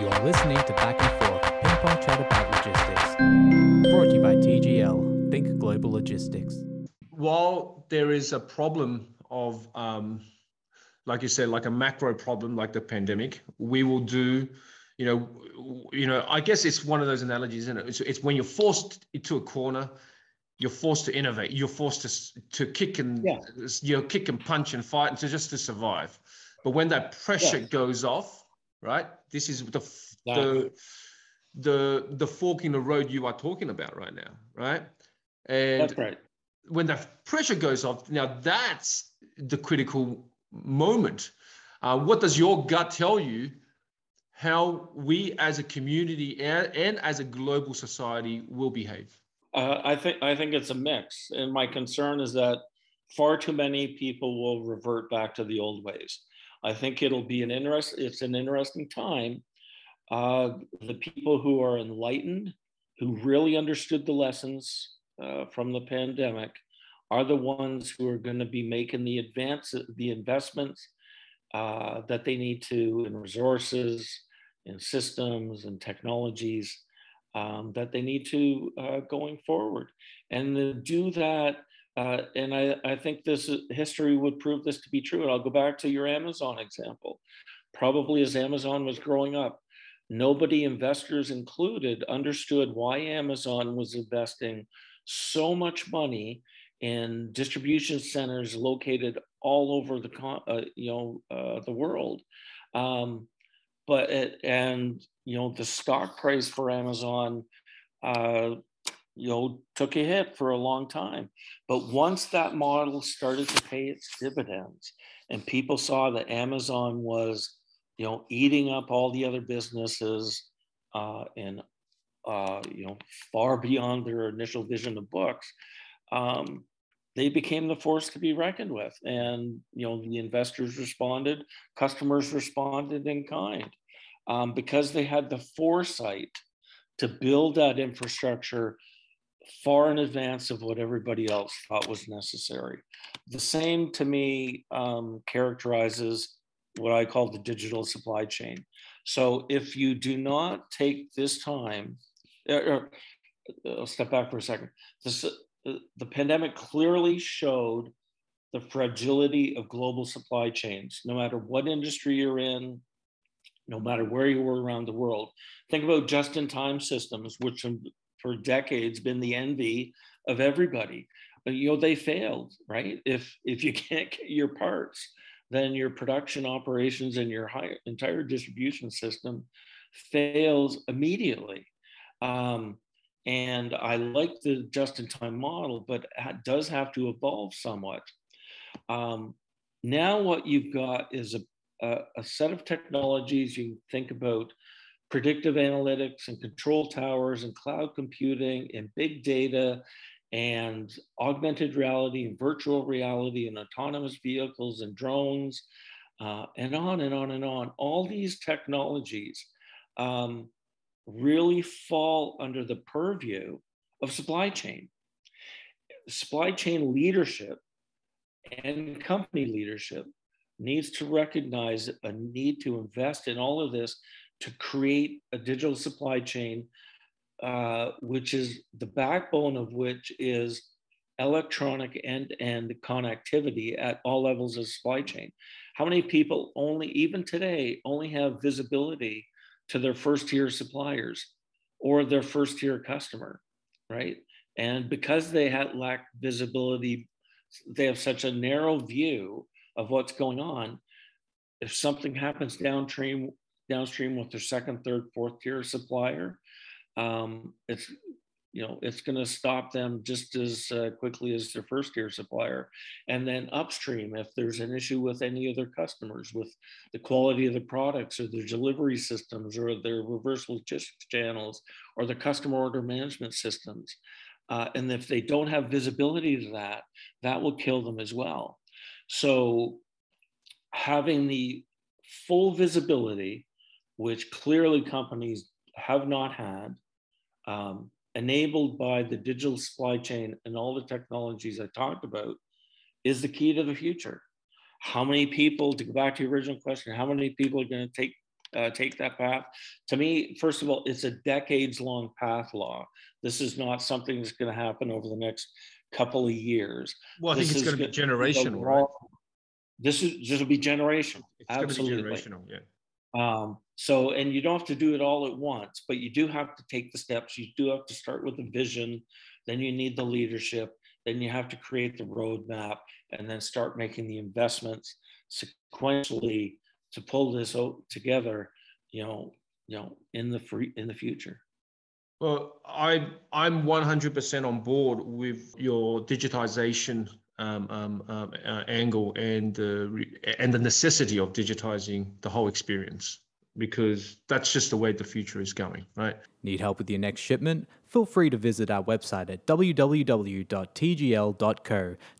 You are listening to Back and Forth, ping pong chat about logistics. Brought to you by TGL, Think Global Logistics. While there is a problem of, um, like you said, like a macro problem like the pandemic, we will do, you know, you know, I guess it's one of those analogies, isn't it? It's, it's when you're forced into a corner, you're forced to innovate. You're forced to to kick and Yeah. you know kick and punch and fight and to just to survive. But when that pressure Yeah. goes off, right? This is the the the the fork in the road you are talking about right now, right? And That's right. when the pressure goes off, now that's the critical moment. Uh, what does your gut tell you? How we as a community and, and as a global society will behave? Uh, I think I think it's a mix, and my concern is that far too many people will revert back to the old ways. I think it'll be an interest. It's an interesting time. Uh, the people who are enlightened, who really understood the lessons uh, from the pandemic, are the ones who are going to be making the advance, the investments uh, that they need to in resources, in systems, and technologies um, that they need to uh, going forward. And to do that, uh, and I, I think this is- history would prove this to be true. And I'll go back to your Amazon example. Probably as Amazon was growing up, nobody, investors included, understood why Amazon was investing so much money in distribution centers located all over the uh, you know uh, the world. Um, but it, and you know the stock price for Amazon, uh, you know, took a hit for a long time. But once that model started to pay its dividends, and people saw that Amazon was, you know, eating up all the other businesses, uh, and uh, you know, far beyond their initial vision of books, um, they became the force to be reckoned with. And you know, the investors responded, customers responded in kind um, because they had the foresight to build that infrastructure far in advance of what everybody else thought was necessary. The same to me um, characterizes what I call the digital supply chain. So if you do not take this time, er, er, I'll step back for a second. This, the, the pandemic clearly showed the fragility of global supply chains, no matter what industry you're in, no matter where you were around the world. Think about just in time systems, which have for decades been the envy of everybody. But, you know, they failed, right? If, if you can't get your parts, then your production operations and your high, entire distribution system fails immediately. Um, and I like the just in time model, but it does have to evolve somewhat. Um, now, what you've got is a, a, a set of technologies you think about predictive analytics and control towers and cloud computing and big data and augmented reality and virtual reality and autonomous vehicles and drones uh, and on and on and on. All these technologies um, really fall under the purview of supply chain. Supply chain leadership and company leadership needs to recognize a need to invest in all of this to create a digital supply chain, uh, which is the backbone of which is electronic end-to-end connectivity at all levels of supply chain. How many people only, even today, only have visibility to their first tier suppliers or their first tier customer, right? And because they had lack visibility, they have such a narrow view of what's going on. If something happens downstream, downstream with their second, third, fourth tier supplier, um, it's you know it's going to stop them just as uh, quickly as their first tier supplier. And then upstream if there's an issue with any of their customers with the quality of the products or their delivery systems or their reverse logistics channels or the customer order management systems uh, and if they don't have visibility to that that will kill them as well. So having the full visibility which clearly companies have not had um, enabled by the digital supply chain and all the technologies I talked about, is the key to the future. How many people, to go back to your original question, how many people are going to take uh, take that path. To me, first of all, it's a decades long path La. This is not something that's going to happen over the next couple of years. Well, I think This it's going to be generational, right? This is this will be generational. It's going to be Absolutely. generational, yeah. Um, so, and you don't have to do it all at once, but you do have to take the steps. You do have to start with a vision. Then you need the leadership. Then you have to create the roadmap and then start making the investments sequentially to pull this together, you know, you know, in the free, in the future. Well, I I'm 100% on board with your digitization um, um, um, uh, angle and the and the necessity of digitizing the whole experience because that's just the way the future is going, right? Need help with your next shipment? Feel free to visit our website at www.tgl.co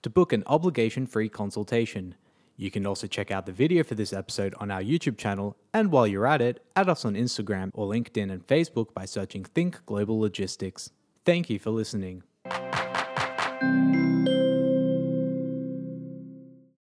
to book an obligation free consultation. You can also check out the video for this episode on our YouTube channel, and while you're at it, add us on Instagram or LinkedIn and Facebook by searching Think Global Logistics. Thank you for listening.